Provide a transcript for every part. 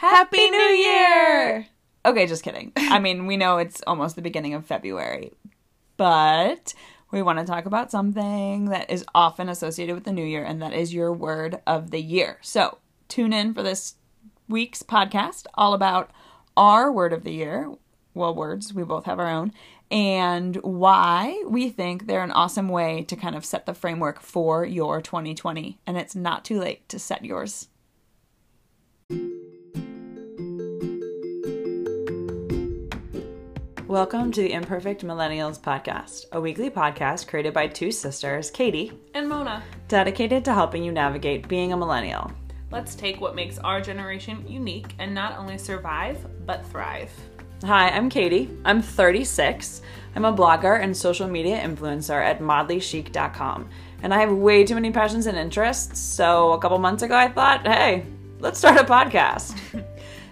Happy New Year! Okay, just kidding. I mean, we know it's almost the beginning of February, but we want to talk about something that is often associated with the new year, and that is your word of the year. So tune in for this week's podcast all about our word of the year. Well, words, we both have our own, and why we think they're an awesome way to kind of set the framework for your 2020. And it's not too late to set yours. Welcome to the Imperfect Millennials podcast, a weekly podcast created by two sisters, Katy and Mona, dedicated to helping you navigate being a millennial. Let's take what makes our generation unique and not only survive, but thrive. Hi, I'm Katy. I'm 36. I'm a blogger and social media influencer at modlychic.com. And I have way too many passions and interests, so a couple months ago I thought, hey, let's start a podcast.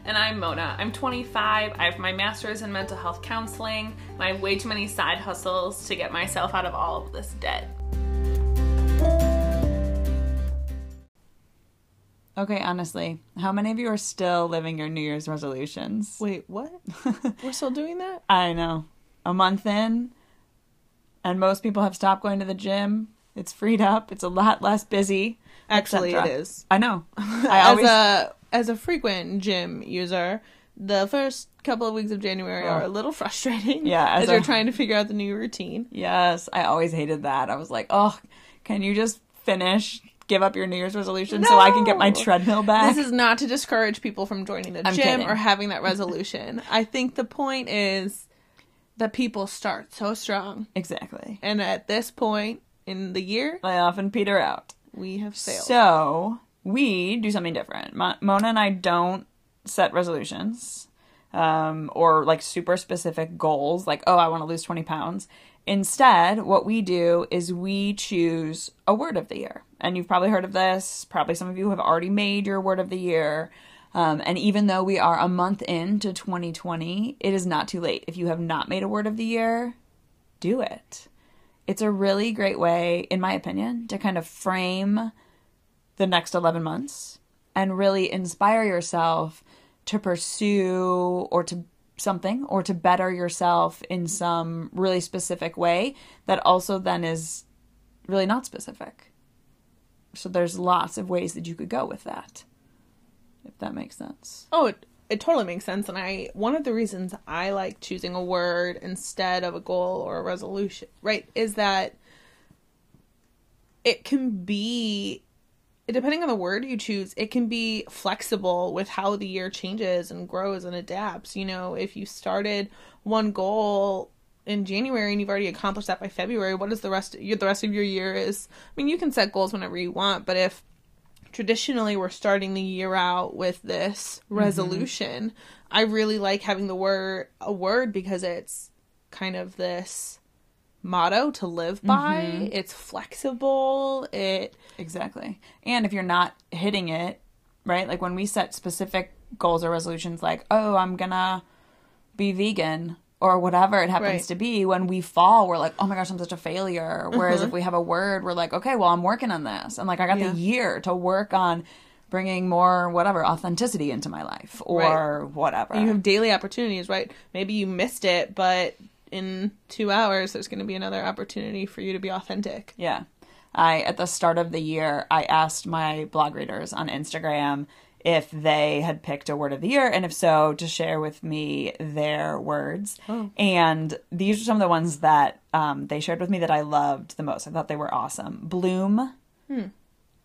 And I'm Mona. I'm 25. I have my master's in mental health counseling, and I have way too many side hustles to get myself out of all of this debt. Okay, honestly, how many of you are still living your New Year's resolutions? Wait, what? We're still doing that? I know. A month in, and most people have stopped going to the gym. It's freed up. It's a lot less busy. Actually, it is. I know. I as always a as a frequent gym user, the first couple of weeks of January Oh. are a oh. little frustrating. Yeah, as as, a- you're trying to figure out the new routine. Yes, I always hated that. I was like, oh, can you just finish, give up your New Year's resolution so I can get my treadmill back? This is not to discourage people from joining the I'm gym kidding. or having that resolution. I think the point is that people start so strong, exactly. and at this point in the year, I often peter out. we have failed. So we do something different. Mo- Mona and I don't set resolutions um, or like super specific goals, like, oh, I want to lose 20 pounds. Instead, what we do is we choose a word of the year. And you've probably heard of this. Probably some of you have already made your word of the year. Um, and even though we are a month into 2020, it is not too late. If you have not made a word of the year, do it. It's a really great way, in my opinion, to kind of frame the next 11 months and really inspire yourself to pursue or to something or to better yourself in some really specific way that also then is really not specific. So there's lots of ways that you could go with that. If that makes sense. Oh, it, it totally makes sense. And I one of the reasons I like choosing a word instead of a goal or a resolution, right, is that it can be depending on the word you choose, it can be flexible with how the year changes and grows and adapts. You know, if you started one goal in January and you've already accomplished that by February, what is the rest the rest of your year is? I mean, you can set goals whenever you want, but if traditionally we're starting the year out with this mm-hmm. resolution, I really like having the word a word because it's kind of this motto to live by. Mm-hmm. It's flexible. It Exactly. And if you're not hitting it, right? Like when we set specific goals or resolutions like, "Oh, I'm going to be vegan." Or whatever it happens Right. to be, when we fall, we're like, oh my gosh, I'm such a failure. Whereas if uh-huh. we have a word, we're like, okay, well, I'm working on this. And like, I got Yeah. the year to work on bringing more, whatever, authenticity into my life or whatever. you have daily opportunities, right? Maybe you missed it, but in 2 hours there's going to be another opportunity for you to be authentic. Yeah. I at the start of the year I asked my blog readers on Instagram if they had picked a word of the year and if so to share with me their words. Oh. And these are some of the ones that um, they shared with me that I loved the most. I thought they were awesome. Bloom.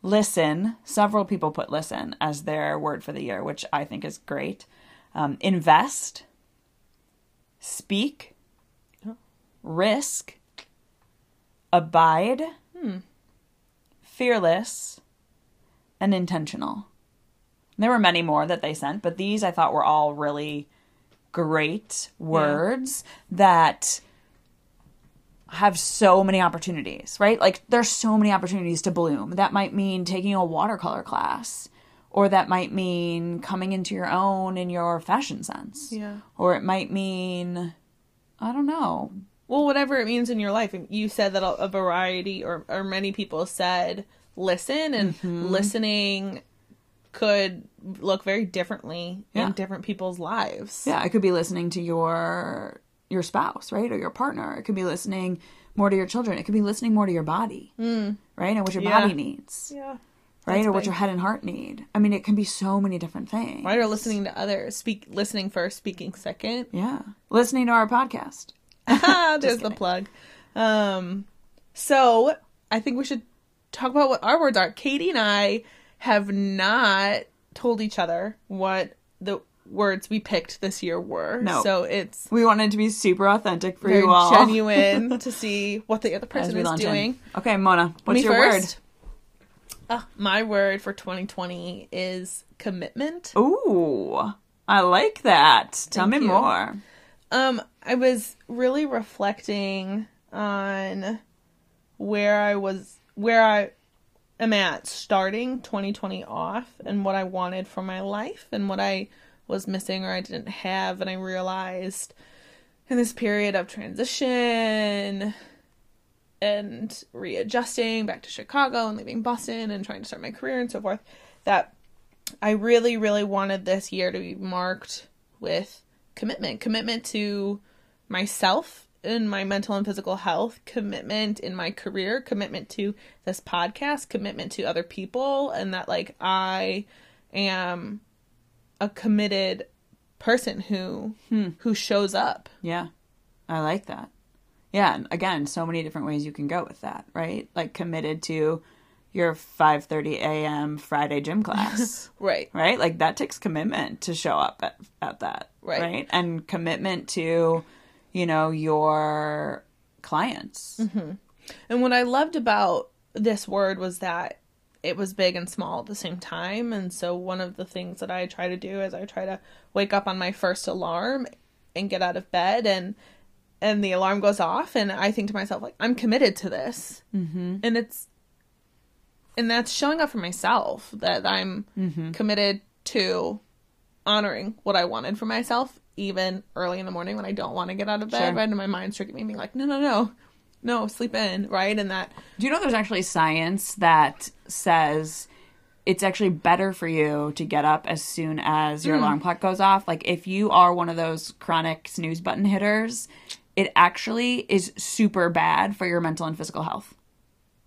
Listen. Several people put listen as their word for the year, which I think is great. Um, invest. Speak. Risk. Abide hmm. fearless, and intentional. There were many more that they sent, but these I thought were all really great words that have so many opportunities, right? Like there's so many opportunities to bloom. That might mean taking a watercolor class, or that might mean coming into your own in your fashion sense. Yeah. Or it might mean I don't know, Well, whatever it means in your life. You said that a variety or, or many people said listen and listening could look very differently Yeah. in different people's lives. Yeah, it could be listening to your your spouse, right, or your partner. It could be listening more to your children. It could be listening more to your body, mm. right, and what your Yeah. body needs, Yeah. right, That's or what your head and heart need. I mean, it can be so many different things. Right, or listening to others. Speak listening first, speaking second. Yeah, listening to our podcast. There's the plug. Um, so I think we should talk about what our words are. Katy and I have not told each other what the words we picked this year were. No. So it's We wanted to be super authentic for you all genuine to see what the other person is launch in. doing. Okay, Mona, what's Me your first. Ah, my word for 2020 is commitment. word? Ooh, I like that. Tell me you. more. Um, I was really reflecting on where I was, where I am at starting 2020 off and what I wanted for my life and what I was missing or I didn't have. And I realized in this period of transition and readjusting back to Chicago and leaving Boston and trying to start my career and so forth that I really, really wanted this year to be marked with commitment commitment to myself in my mental and physical health, commitment in my career, commitment to this podcast, commitment to other people, and that like I am a committed person who hmm. who shows up. Yeah, I like that. Yeah, and again, so many different ways you can go with that, right? Like committed to your 5:30 a.m. Friday gym class, Right. right? Like that takes commitment to show up at, at that, Right. And commitment to, you know, your clients. And what I loved about this word was that it was big and small at the same time. And so one of the things that I try to do is I try to wake up on my first alarm and get out of bed and and the alarm goes off and I think to myself like I'm committed to this. Mm-hmm. And it's and that's showing up for myself that I'm committed to honoring what I wanted for myself even early in the morning when I don't want to get out of bed, Sure. right? And my mind's tricking me being like, no, no, no, no, sleep in, right? And that Do you know there's actually science that says it's actually better for you to get up as soon as your hmm. alarm clock goes off? Like if you are one of those chronic snooze button hitters, it actually is super bad for your mental and physical health.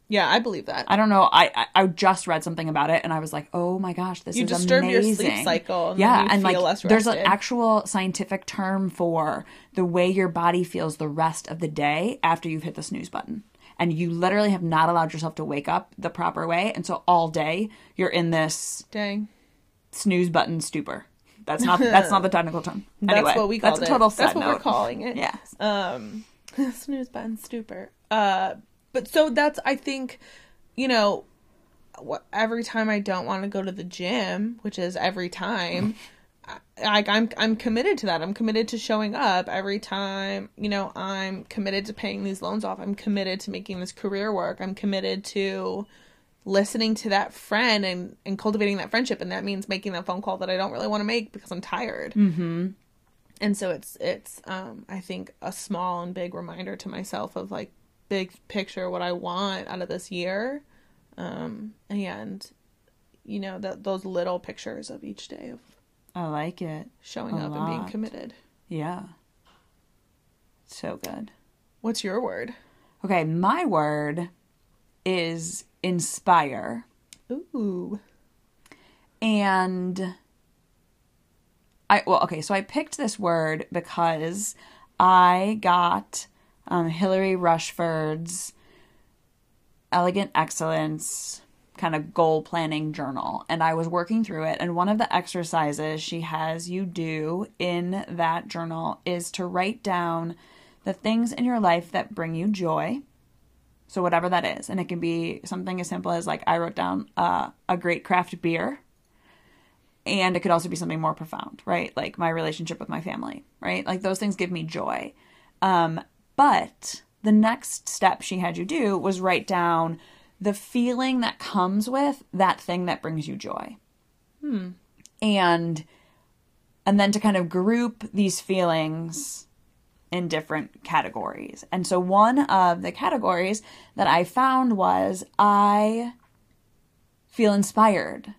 Yeah, I believe that. I don't know. I I, I just read something about it and I was like, oh my gosh, this You is disturb your sleep cycle and yeah, and feel like less there's an actual scientific term for the way your body feels the rest of the day after you've hit the snooze button. And you literally have not allowed yourself to wake up the proper way, and so all day you're in this Dang. snooze button stupor. That's not that's not the technical term. That's what we call that's it. a total side That's what note. we're calling it. Yes. Um snooze button stupor. Uh but so that's I think, you know, every time I don't want to go to the gym, which is every time, I, I'm I'm committed to that. I'm committed to showing up every time. You know, I'm committed to paying these loans off. I'm committed to making this career work. I'm committed to listening to that friend and and cultivating that friendship. And that means making that phone call that I don't really want to make because I'm tired. Mm-hmm. And so it's it's um I think a small and big reminder to myself of like big picture what I want out of this year. Um and you know that those little pictures of each day of I like it. showing A up and being committed. Yeah. So good. What's your word? Okay, my word is inspire. Ooh. And I well, okay, so I picked this word because I got um, Hillary Rushford's Elegant Excellence kind of goal planning journal, and I was working through it. And one of the exercises she has you do in that journal is to write down the things in your life that bring you joy. So whatever that is, and it can be something as simple as like I wrote down uh, a great craft beer, and it could also be something more profound, right? Like my relationship with my family, right? Like those things give me joy. Um, but the next step she had you do was write down the feeling that comes with that thing that brings you joy, hmm. and and then to kind of group these feelings in different categories. And so one of the categories that I found was I feel inspired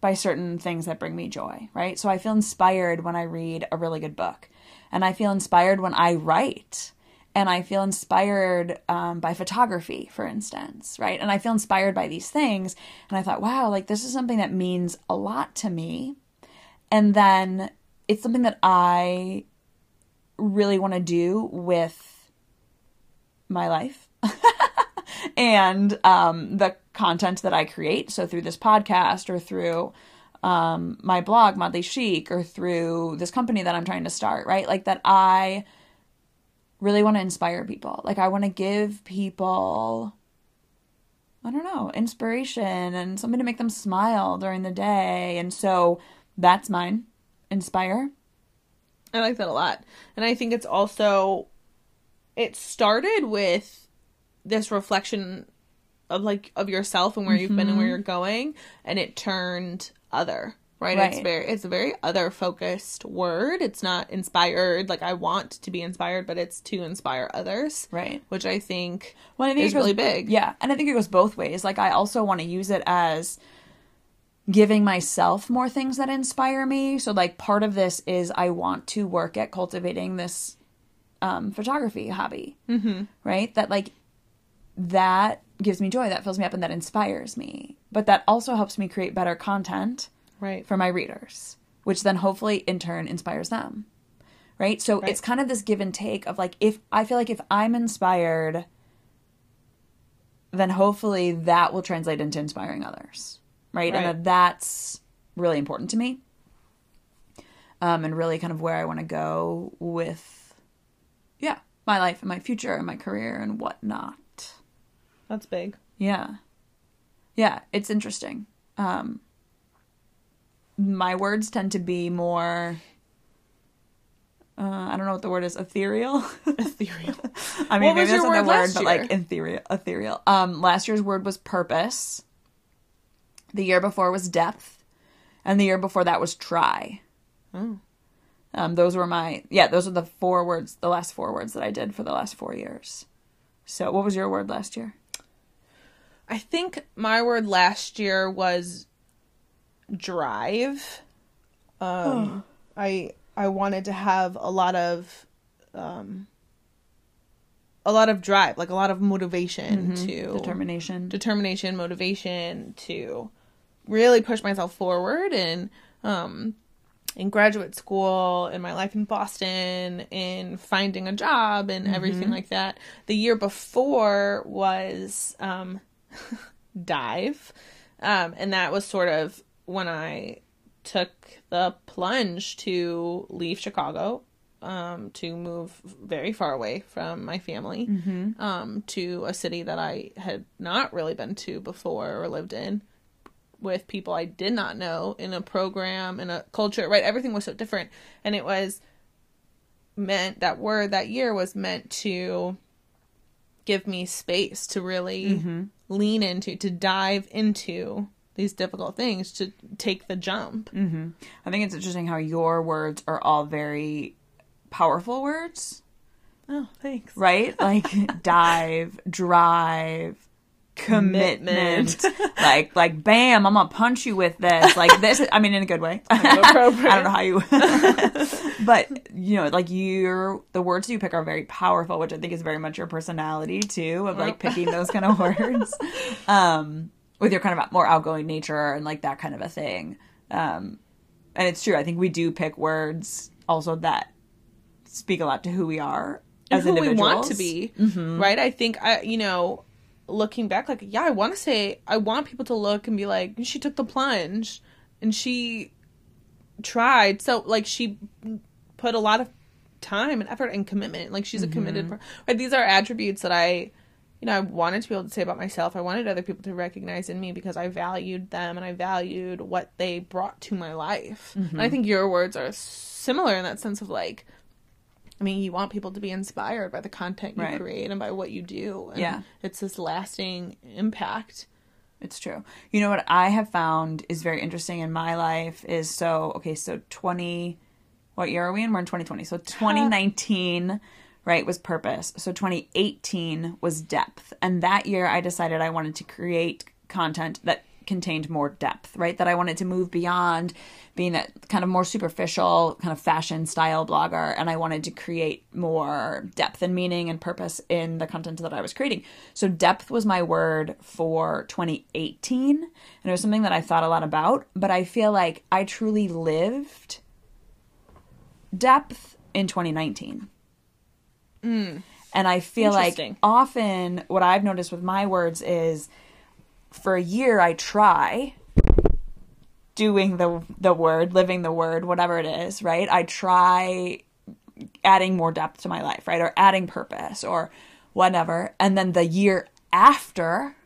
by certain things that bring me joy, right? So I feel inspired when I read a really good book, and I feel inspired when I write, and I feel inspired um, by photography, for instance, right? And I feel inspired by these things, and I thought, wow, like this is something that means a lot to me, and then it's something that I really want to do with my life and um, the content that I create. So through this podcast or through um, my blog, Modly Chic, or through this company that I'm trying to start, right? Like that I really want to inspire people. Like I want to give people, I don't know, inspiration and something to make them smile during the day. And so that's mine. Inspire. I like that a lot. And I think it's also it started with this reflection of like of yourself and where you've been and where mm-hmm. you're going and it turned other. Right? It's very it's a very other focused word. It's not inspired like I want to be inspired, but it's to inspire others. Right. Which I think Well, I think is goes- really big. Yeah, and I think it goes both ways. Like I also want to use it as giving myself more things that inspire me. So like part of this is I want to work at cultivating this um, photography hobby, mm-hmm. right? That like that gives me joy, that fills me up, and that inspires me. But that also helps me create better content Right. for my readers, which then hopefully in turn inspires them. Right? So Right. it's kind of this give and take of like if I feel like if I'm inspired, then hopefully that will translate into inspiring others. Right? Right. And that that's really important to me. Um, and really kind of where I want to go with yeah, my life and my future and my career and whatnot. That's big. Yeah. Yeah, it's interesting. Um my words tend to be more uh, I don't know what the word is, ethereal. Ethereal. I mean, What maybe that's not word the word, but like ethereal. Ethereal. Um, last year's word was purpose. The year before was depth, and the year before that was try. Oh. Um, those were my yeah. Those are the four words, the last four words that I did for the last four years. So, what was your word last year? I think my word last year was drive. Um, I I wanted to have a lot of um, a lot of drive, like a lot of motivation to Determination. determination, motivation to really push myself forward and um in graduate school, in my life in Boston, in finding a job and everything like that. The year before was um dive. Um and that was sort of when I took the plunge to leave Chicago um, to move very far away from my family um, to a city that I had not really been to before or lived in with people I did not know in a program in a culture right? Everything was so different. And it was meant that word that year was meant to give me space to really lean into to dive into these difficult things to take the jump I think it's interesting how your words are all very powerful words, oh thanks right? Like dive, drive, commitment. like like bam, I'm gonna punch you with this. Like this I mean in a good way. I don't know how you But you know, like your the words you pick are very powerful, which I think is very much your personality too, of like picking those kind of words. Um with your kind of more outgoing nature and like that kind of a thing. Um and it's true. I think we do pick words also that speak a lot to who we are as individuals. who we want to be right i think i you know looking back like yeah i want to say i want people to look and be like she took the plunge and she tried so like she put a lot of time and effort and commitment like she's a committed per- right these are attributes that i you know i wanted to be able to say about myself i wanted other people to recognize in me because i valued them and i valued what they brought to my life and i mm-hmm. think your words are similar in that sense of like I mean, you want people to be inspired by the content you Right. create and by what you do. And Yeah. It's this lasting impact. It's true. You know what I have found is very interesting in my life is so okay, so 20 what year are we in? We're in 2020. So 2019 right was purpose. So 2018 was depth. And that year I decided I wanted to create content that contained more depth, right? That I wanted to move beyond being that kind of more superficial, kind of fashion style blogger, and I wanted to create more depth and meaning and purpose in the content that I was creating. So, depth was my word for 2018, and it was something that I thought a lot about, but I feel like I truly lived depth in 2019. Mm. And I feel like often what I've noticed with my words is for a year I try doing the the word, living the word, whatever it is, right? I try adding more depth to my life, right? Or adding purpose or whatever. And then the year after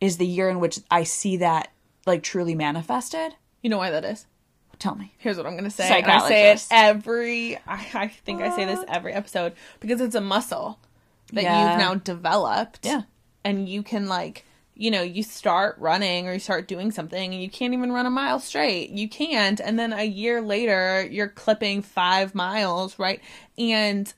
is the year in which I see that like truly manifested. You know why that is? Tell me. Here's what I'm gonna say. And I say it every. I, I think I say this every episode because it's a muscle that Yeah. you've now developed. Yeah. and you can like you know you start running or you start doing something and you can't even run a mile straight you can't and then a year later you're clipping five miles right and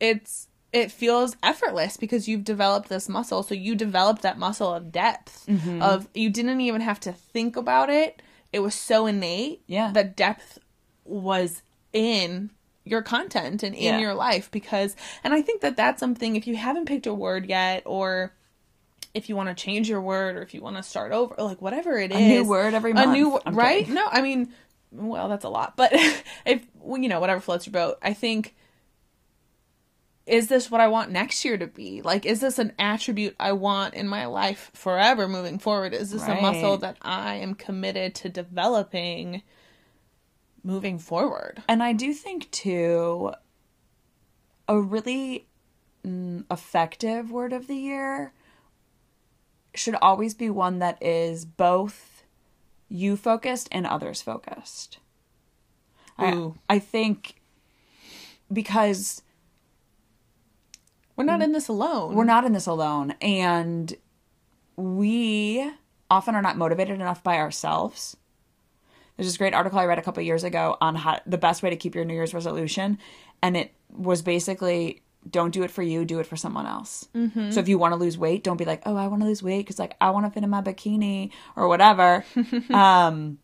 it's it feels effortless because you've developed this muscle so you developed that muscle of depth Mm-hmm. of you didn't even have to think about it it was so innate Yeah. The depth was in your content and in Yeah. your life because and i think that that's something if you haven't picked a word yet or if you want to change your word or if you want to start over like whatever it is A new word every month. a new I'm right kidding. no i mean well that's a lot but if you know whatever floats your boat i think is this what i want next year to be? Like is this an attribute i want in my life forever moving forward? Is this a muscle that i am committed to developing moving forward? And I do think too, a really mm, effective word of the year should always be one that is both you focused and others focused. I, I think because we're not in this alone we're not in this alone and we often are not motivated enough by ourselves there's this great article i read a couple years ago on how the best way to keep your new year's resolution and it was basically don't do it for you do it for someone else mm-hmm. so if you want to lose weight don't be like oh i want to lose weight because like i want to fit in my bikini or whatever um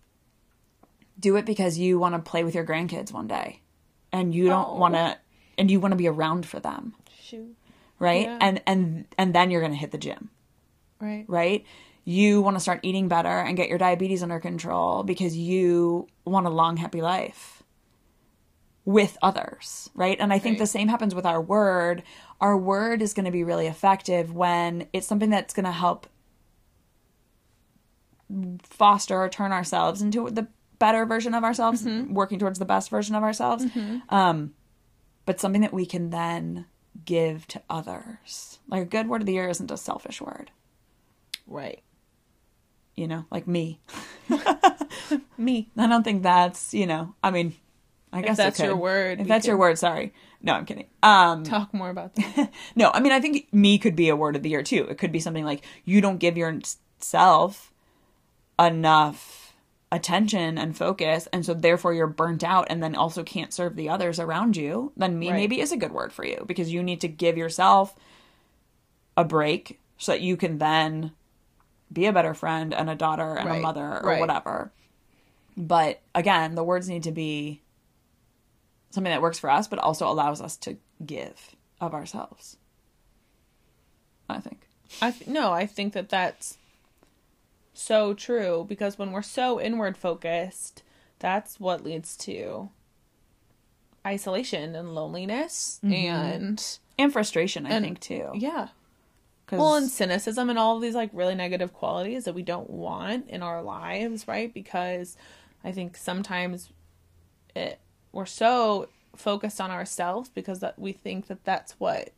do it because you want to play with your grandkids one day and you don't Oh. want to and you want to be around for them Shoot. Right? Yeah. and and and then you're going to hit the gym. Right. Right? You want to start eating better and get your diabetes under control because you want a long happy life with others right? And i think Right. the same happens with our word. Our word is going to be really effective when it's something that's going to help foster or turn ourselves into the better version of ourselves working towards the best version of ourselves. Um but something that we can then give to others like a good word of the year isn't a selfish word right you know, like me. me I don't think that's, you know, I mean, I guess that's your word, If that's your word, sorry. No, I'm kidding. Um, talk more about that no, I mean, I think me could be a word of the year too. It could be something like you don't give yourself enough attention and focus, and so therefore you're burnt out, and then also can't serve the others around you. Then me Right. maybe is a good word for you because you need to give yourself a break so that you can then be a better friend and a daughter and a mother or right. whatever. But again, the words need to be something that works for us, but also allows us to give of ourselves. I think. I th- no, I think that that's so true because when we're so inward focused, that's what leads to isolation and loneliness mm-hmm. and And frustration, I And- think, too. yeah Well, and cynicism and all of these like really negative qualities that we don't want in our lives, right? Because I think sometimes it we're so focused on ourselves because that we think that that's what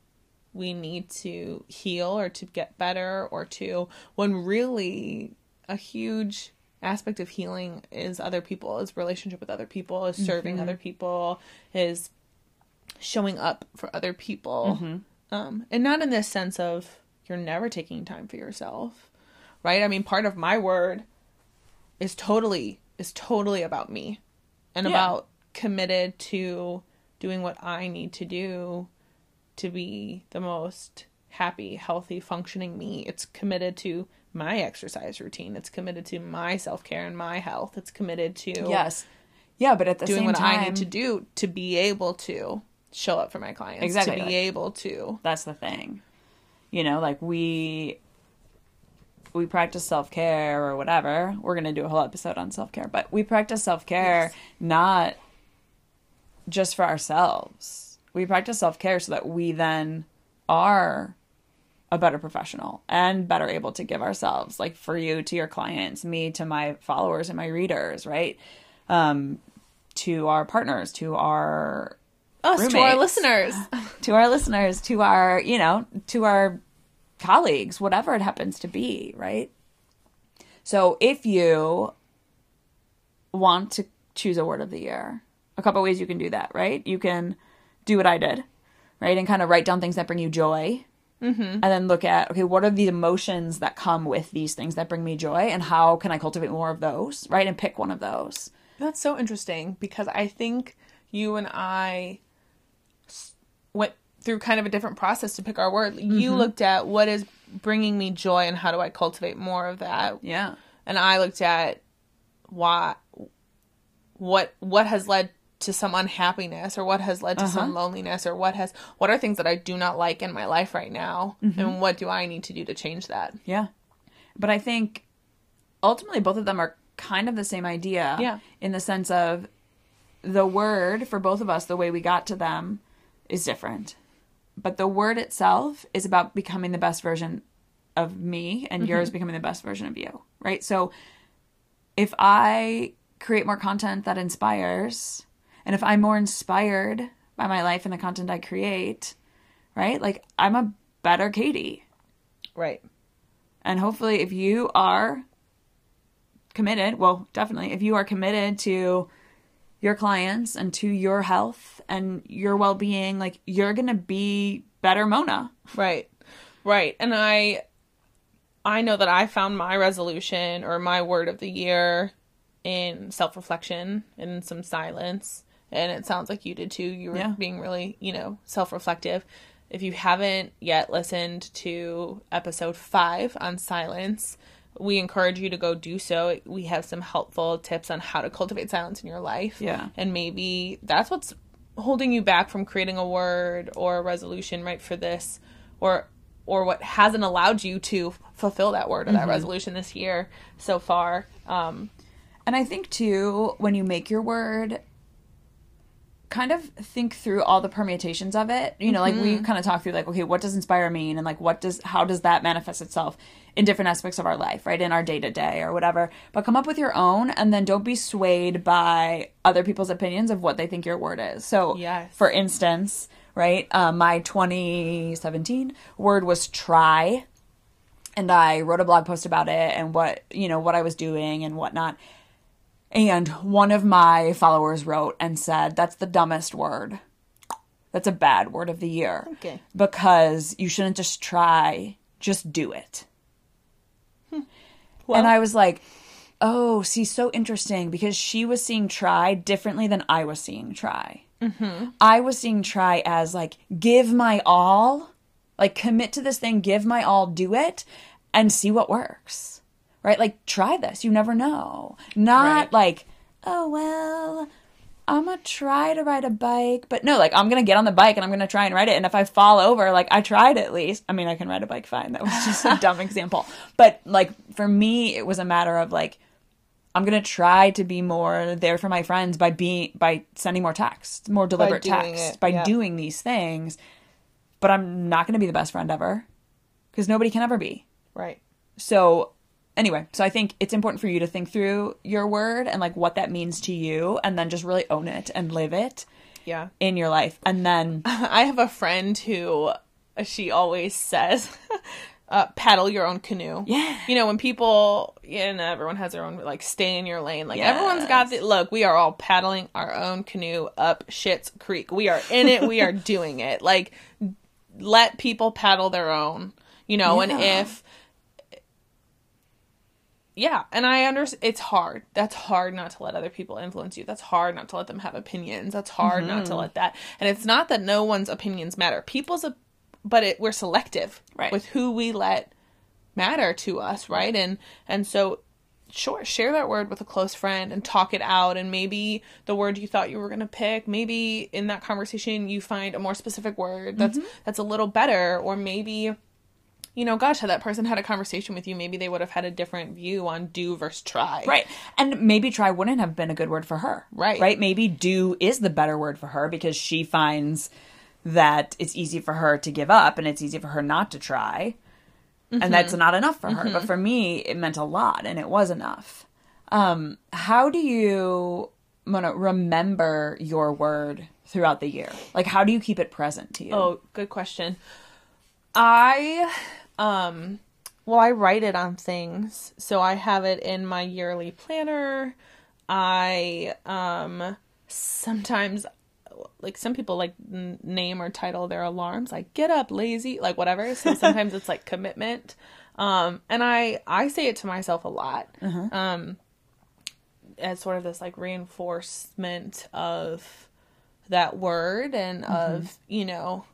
we need to heal or to get better or to when really a huge aspect of healing is other people is relationship with other people is serving other people is showing up for other people. Um, and not in this sense of you're never taking time for yourself right? I mean part of my word is totally is totally about me and Yeah. about committed to doing what i need to do to be the most happy healthy functioning me. It's committed to my exercise routine. It's committed to my self care and my health. It's committed to Yes. Yeah, but at the doing same what time, I need to do to be able to show up for my clients. Exactly, To be like- able to. that's the thing. You know, like we we practice self-care or whatever. We're going to do a whole episode on self-care, but we practice self-care Yes. not just for ourselves. We practice self-care so that we then are a better professional and better able to give ourselves like for you to your clients, me to my followers and my readers, right? Um to our partners, to our Us to our listeners. to our listeners, to our, you know, to our colleagues, whatever it happens to be, right? So if you want to choose a word of the year, a couple ways you can do that, right? You can do what I did, right? And kind of write down things that bring you joy. Mm-hmm. And then look at, okay, what are the emotions that come with these things that bring me joy? And how can I cultivate more of those, right? And pick one of those. That's so interesting because I think you and i went through kind of a different process to pick our word. You looked at what is bringing me joy and how do I cultivate more of that. Yeah. And I looked at why what what has led to some unhappiness or what has led to some uh-huh. loneliness or what has what are things that I do not like in my life right now and mm-hmm. what do I need to do to change that? Yeah. But I think ultimately both of them are kind of the same idea. Yeah. In the sense of the word for both of us, the way we got to them is different. But the word itself is about becoming the best version of me and mm-hmm. yours becoming the best version of you. Right. So if I create more content that inspires, and if I'm more inspired by my life and the content I create, right? Like I'm a better Katy. Right. And hopefully, if you are committed, well, definitely, if you are committed to your clients and to your health and your well being, like you're going to be better Mona. Right. Right. And I I know that I found my resolution or my word of the year in self-reflection and some silence. And it sounds like you did too. You were Yeah. being really, you know, self-reflective. If you haven't yet listened to episode 5 on silence, we encourage you to go do so. We have some helpful tips on how to cultivate silence in your life. Yeah. And maybe that's what's holding you back from creating a word or a resolution right for this or or what hasn't allowed you to fulfill that word or that resolution this year so far. Um And I think, too, when you make your word, kind of think through all the permutations of it. You know, like we kind of talk through, like, okay, what does inspire mean? And like, what does, how does that manifest itself in different aspects of our life, right? In our day to day or whatever. But come up with your own and then don't be swayed by other people's opinions of what they think your word is. So, Yes. for instance, right, uh, my 2017 word was try and I wrote a blog post about it and what you know what I was doing and whatnot. And one of my followers wrote and said, "That's the dumbest word. That's a bad word of the year. Okay. because you shouldn't just try, just do it." Hmm. well, and I was like, "Oh, see, so interesting because she was seeing try differently than I was seeing try. Mm-hmm. I was seeing try as like give my all, like commit to this thing, give my all, do it, and see what works. Right? Like try this. You never know. Not Right. like, oh well, I'm gonna try to ride a bike, but no, like I'm gonna get on the bike and I'm gonna try and ride it. And if I fall over, like I tried at least. I mean, I can ride a bike fine. That was just a dumb example. But like for me, it was a matter of like I'm gonna try to be more there for my friends by being by sending more texts, more deliberate texts, by yeah. doing these things. But I'm not gonna be the best friend ever, because nobody can ever be. right. So anyway, so I think it's important for you to think through your word and like what that means to you, and then just really own it and live it Yeah. in your life, and then I have a friend who uh, she always says, uh, paddle your own canoe. Yeah. You know, when people, and everyone has their own, like, stay in your lane. Like, everyone's got the, look, we are all paddling our own canoe up Shit's Creek. We are in it. we are doing it. Like, let people paddle their own, you know, and if, yeah, and I understand it's hard. That's hard not to let other people influence you. That's hard not to let them have opinions. That's hard not Mm-hmm. to let that. And it's not that no one's opinions matter. People's, op- but it, we're selective Right. with who we let matter to us, right? And and so sure, share that word with a close friend and talk it out and maybe the word you thought you were going to pick, maybe in that conversation you find a more specific word that's that's a little better or maybe you know, gosh, had that person had a conversation with you, maybe they would have had a different view on do versus try. Right. And maybe try wouldn't have been a good word for her. Right. Right. Maybe do is the better word for her because she finds that it's easy for her to give up and it's easy for her not to try. And that's not enough for her. But for me, it meant a lot and it was enough. Um, how do you, Mona, remember your word throughout the year? Like, how do you keep it present to you? Oh, good question. I um well, I write it on things. So I have it in my yearly planner. I um sometimes like some people like n- name or title their alarms like get up lazy like whatever. So sometimes it's like commitment. Um and i i say it to myself a lot. Um as sort of this like reinforcement of that word and of you know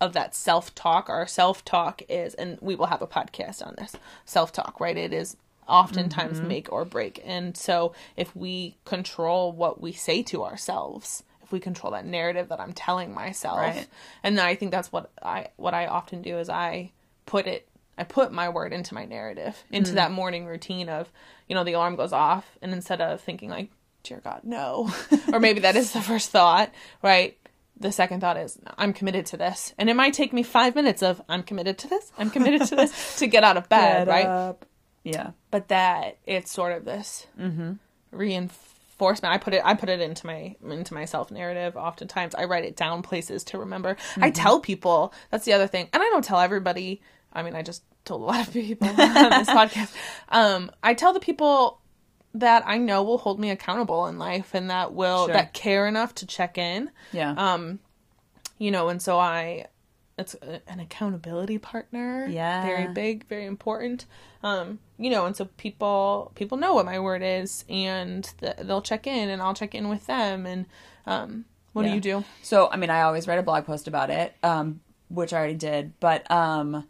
of that self talk. Our self talk is, and we will have a podcast on this self talk, right? It is oftentimes mm-hmm. make or break. And so if we control what we say to ourselves, if we control that narrative that I'm telling myself, Right. and I think that's what I what I often do is I put it I put my word into my narrative, into mm. that morning routine of, you know, the alarm goes off and instead of thinking like, dear God, no. or maybe that is the first thought, right? The second thought is, I'm committed to this. And it might take me five minutes of, I'm committed to this, I'm committed to this, to get out of bed, Get right? up. Yeah. But that it's sort of this reinforcement. I put it I put it into my into my self narrative. Oftentimes I write it down places to remember. I tell people that's the other thing. And I don't tell everybody. I mean I just told a lot of people on this podcast. Um I tell the people that I know will hold me accountable in life and that will Sure. that care enough to check in Yeah. um you know and so i it's an accountability partner Yeah. very big very important um you know and so people people know what my word is and th- they'll check in and i'll check in with them and um what Yeah. do you do So, I mean, I always write a blog post about it, um, which I already did. But um,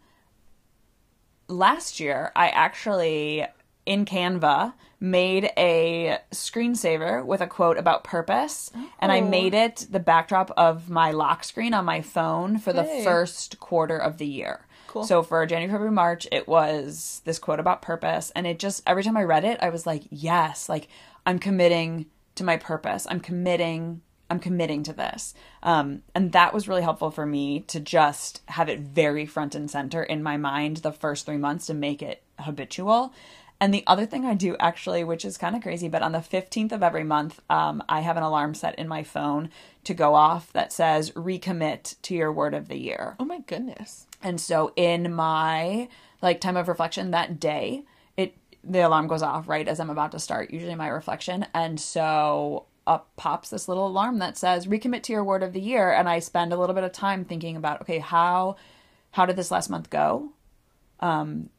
last year, I actually, in Canva, made a screensaver with a quote about purpose. And I Oh. made it the backdrop of my lock screen on my phone for the first quarter of the year. Cool. So for January, February, March, it was this quote about purpose. And it just, every time I read it, I was like, yes, like I'm committing to my purpose. I'm committing, I'm committing to this. Um, and that was really helpful for me to just have it very front and center in my mind the first three months to make it habitual. And the other thing I do actually, which is kind of crazy, but on the 15th of every month, um, I have an alarm set in my phone to go off that says recommit to your word of the year. oh my goodness And so in my like time of reflection that day, it the alarm goes off right as I'm about to start usually my reflection. And so up pops this little alarm that says recommit to your word of the year and I spend a little bit of time thinking about okay, how how did this last month go? Um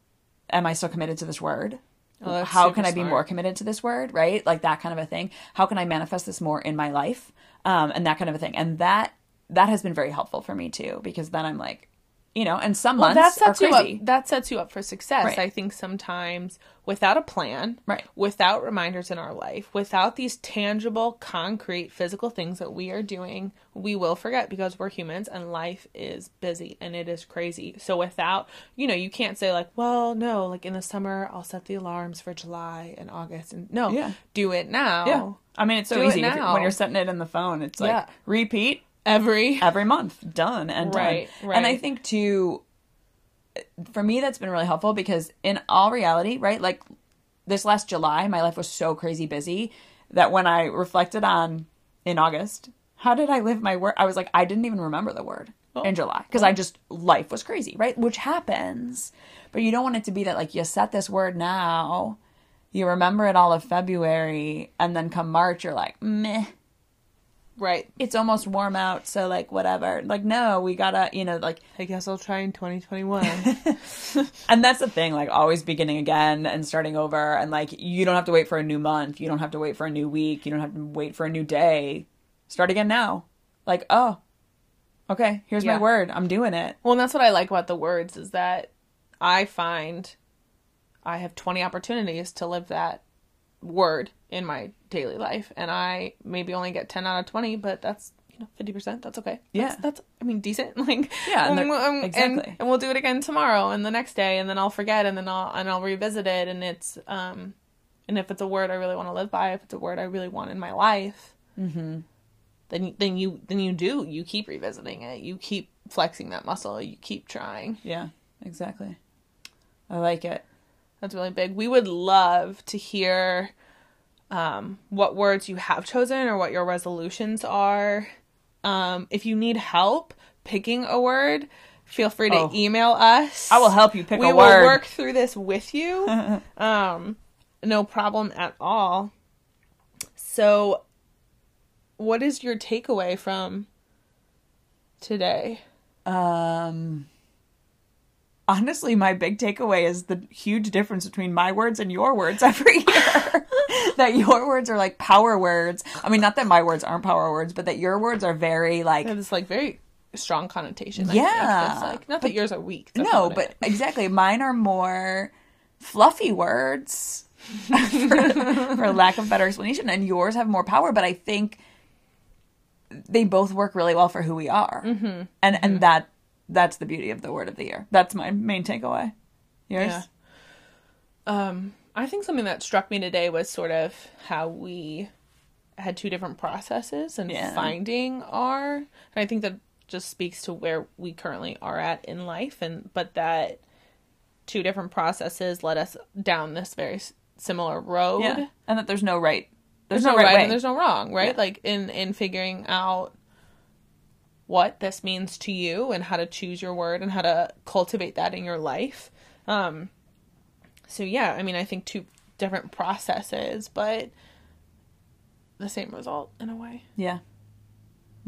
am I still committed to this word? Oh, how can I be smart. more committed to this word, right? Like that kind of a thing. How can I manifest this more in my life? Um, and that kind of a thing. And that that has been very helpful for me too, because then I'm like, you know, and some well, months that sets are you up. crazy. That sets you up for success. Right. I think sometimes without a plan, Right. without reminders in our life, without these tangible, concrete, physical things that we are doing, we will forget because we're humans and life is busy and it is crazy. So without, you know, you can't say like, well, no, like in the summer I'll set the alarms for July and August and no, Yeah. do it now. Yeah. I mean, it's so Do it easy you- when you're setting it in the phone. It's like Yeah. repeat Every every month, done and done. Right, And I think too, for me, that's been really helpful because in all reality, right, like this last July, my life was so crazy busy that when I reflected on in August, how did I live my word? I was like, I didn't even remember the word oh. in July because I just life was crazy, right? Which happens, but you don't want it to be that like you set this word now, you remember it all of February, and then come March, you're like, meh right. it's almost warm out, so like whatever. Like no, we gotta, you know, like I guess I'll try in 2021. and that's the thing, like always beginning again and starting over and like you don't have to wait for a new month, you don't have to wait for a new week, you don't have to wait for a new day. Start again now. Like, oh, okay, here's Yeah. my word. I'm doing it. Well, and that's what I like about the words is that I find I have 20 opportunities to live that word in my daily life and I maybe only get 10 out of 20, but that's you know 50%. That's okay. Yeah. That's, that's I mean decent. Like Yeah, and and, they're- and, exactly. and we'll do it again tomorrow and the next day and then I'll forget and then I'll and I'll revisit it and it's um and if it's a word I really want to live by, if it's a word I really want in my life, Mm-hmm. then then you then you do you keep revisiting it. You keep flexing that muscle. You keep trying. Yeah, exactly. I like it. That's really big. We would love to hear um, what words you have chosen or what your resolutions are. Um, if you need help picking a word, feel free to Oh. email us. I will help you pick we a word. We will work through this with you. um, no problem at all. So, what is your takeaway from today? Um honestly my big takeaway is the huge difference between my words and your words every year. that your words are like power words. I mean not that my words aren't power words, but that your words are very like It has like very strong connotation. I Yeah. Like not that yours are weak. No, but exactly mine are more fluffy words for, for lack of better explanation and yours have more power, but I think they both work really well for who we are. Mm-hmm. And and that that's the beauty of the word of the year. That's my main takeaway. Yours? Yeah. Um, I think something that struck me today was sort of how we had two different processes and Yeah. finding our. And I think that just speaks to where we currently are at in life, and but that two different processes led us down this very similar road. Yeah. And that there's no right There's, no, right, and there's no wrong, right? Yeah. Like in in figuring out what this means to you and how to choose your word and how to cultivate that in your life. Um so yeah, I mean I think two different processes, but the same result in a way. Yeah.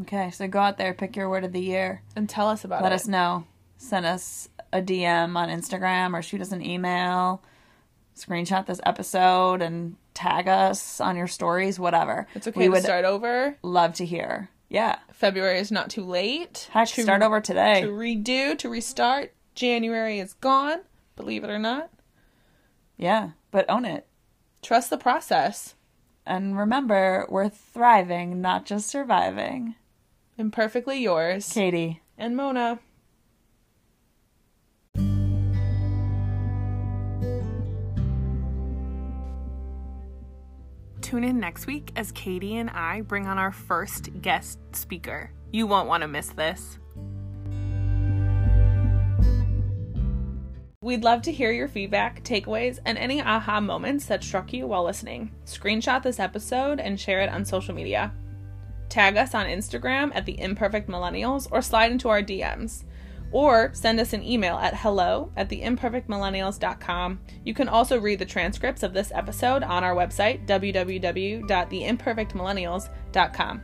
Okay, so go out there, pick your word of the year. And tell us about Let it. Let us know. Send us a DM on Instagram or shoot us an email. Screenshot this episode and tag us on your stories, whatever. It's okay We to would start over. love to hear. Yeah. February is not too late. Heck, to, start over today. to redo, to restart. January is gone, believe it or not. Yeah, but own it. Trust the process. And remember, we're thriving, not just surviving. Imperfectly yours. Katy. and Mona. Tune in next week as Katy and I bring on our first guest speaker. You won't want to miss this. We'd love to hear your feedback, takeaways, and any aha moments that struck you while listening. Screenshot this episode and share it on social media. Tag us on Instagram at the Imperfect Millennials or slide into our DMs. Or send us an email at hello at theimperfectmillennials.com. You can also read the transcripts of this episode on our website, www.theimperfectmillennials.com.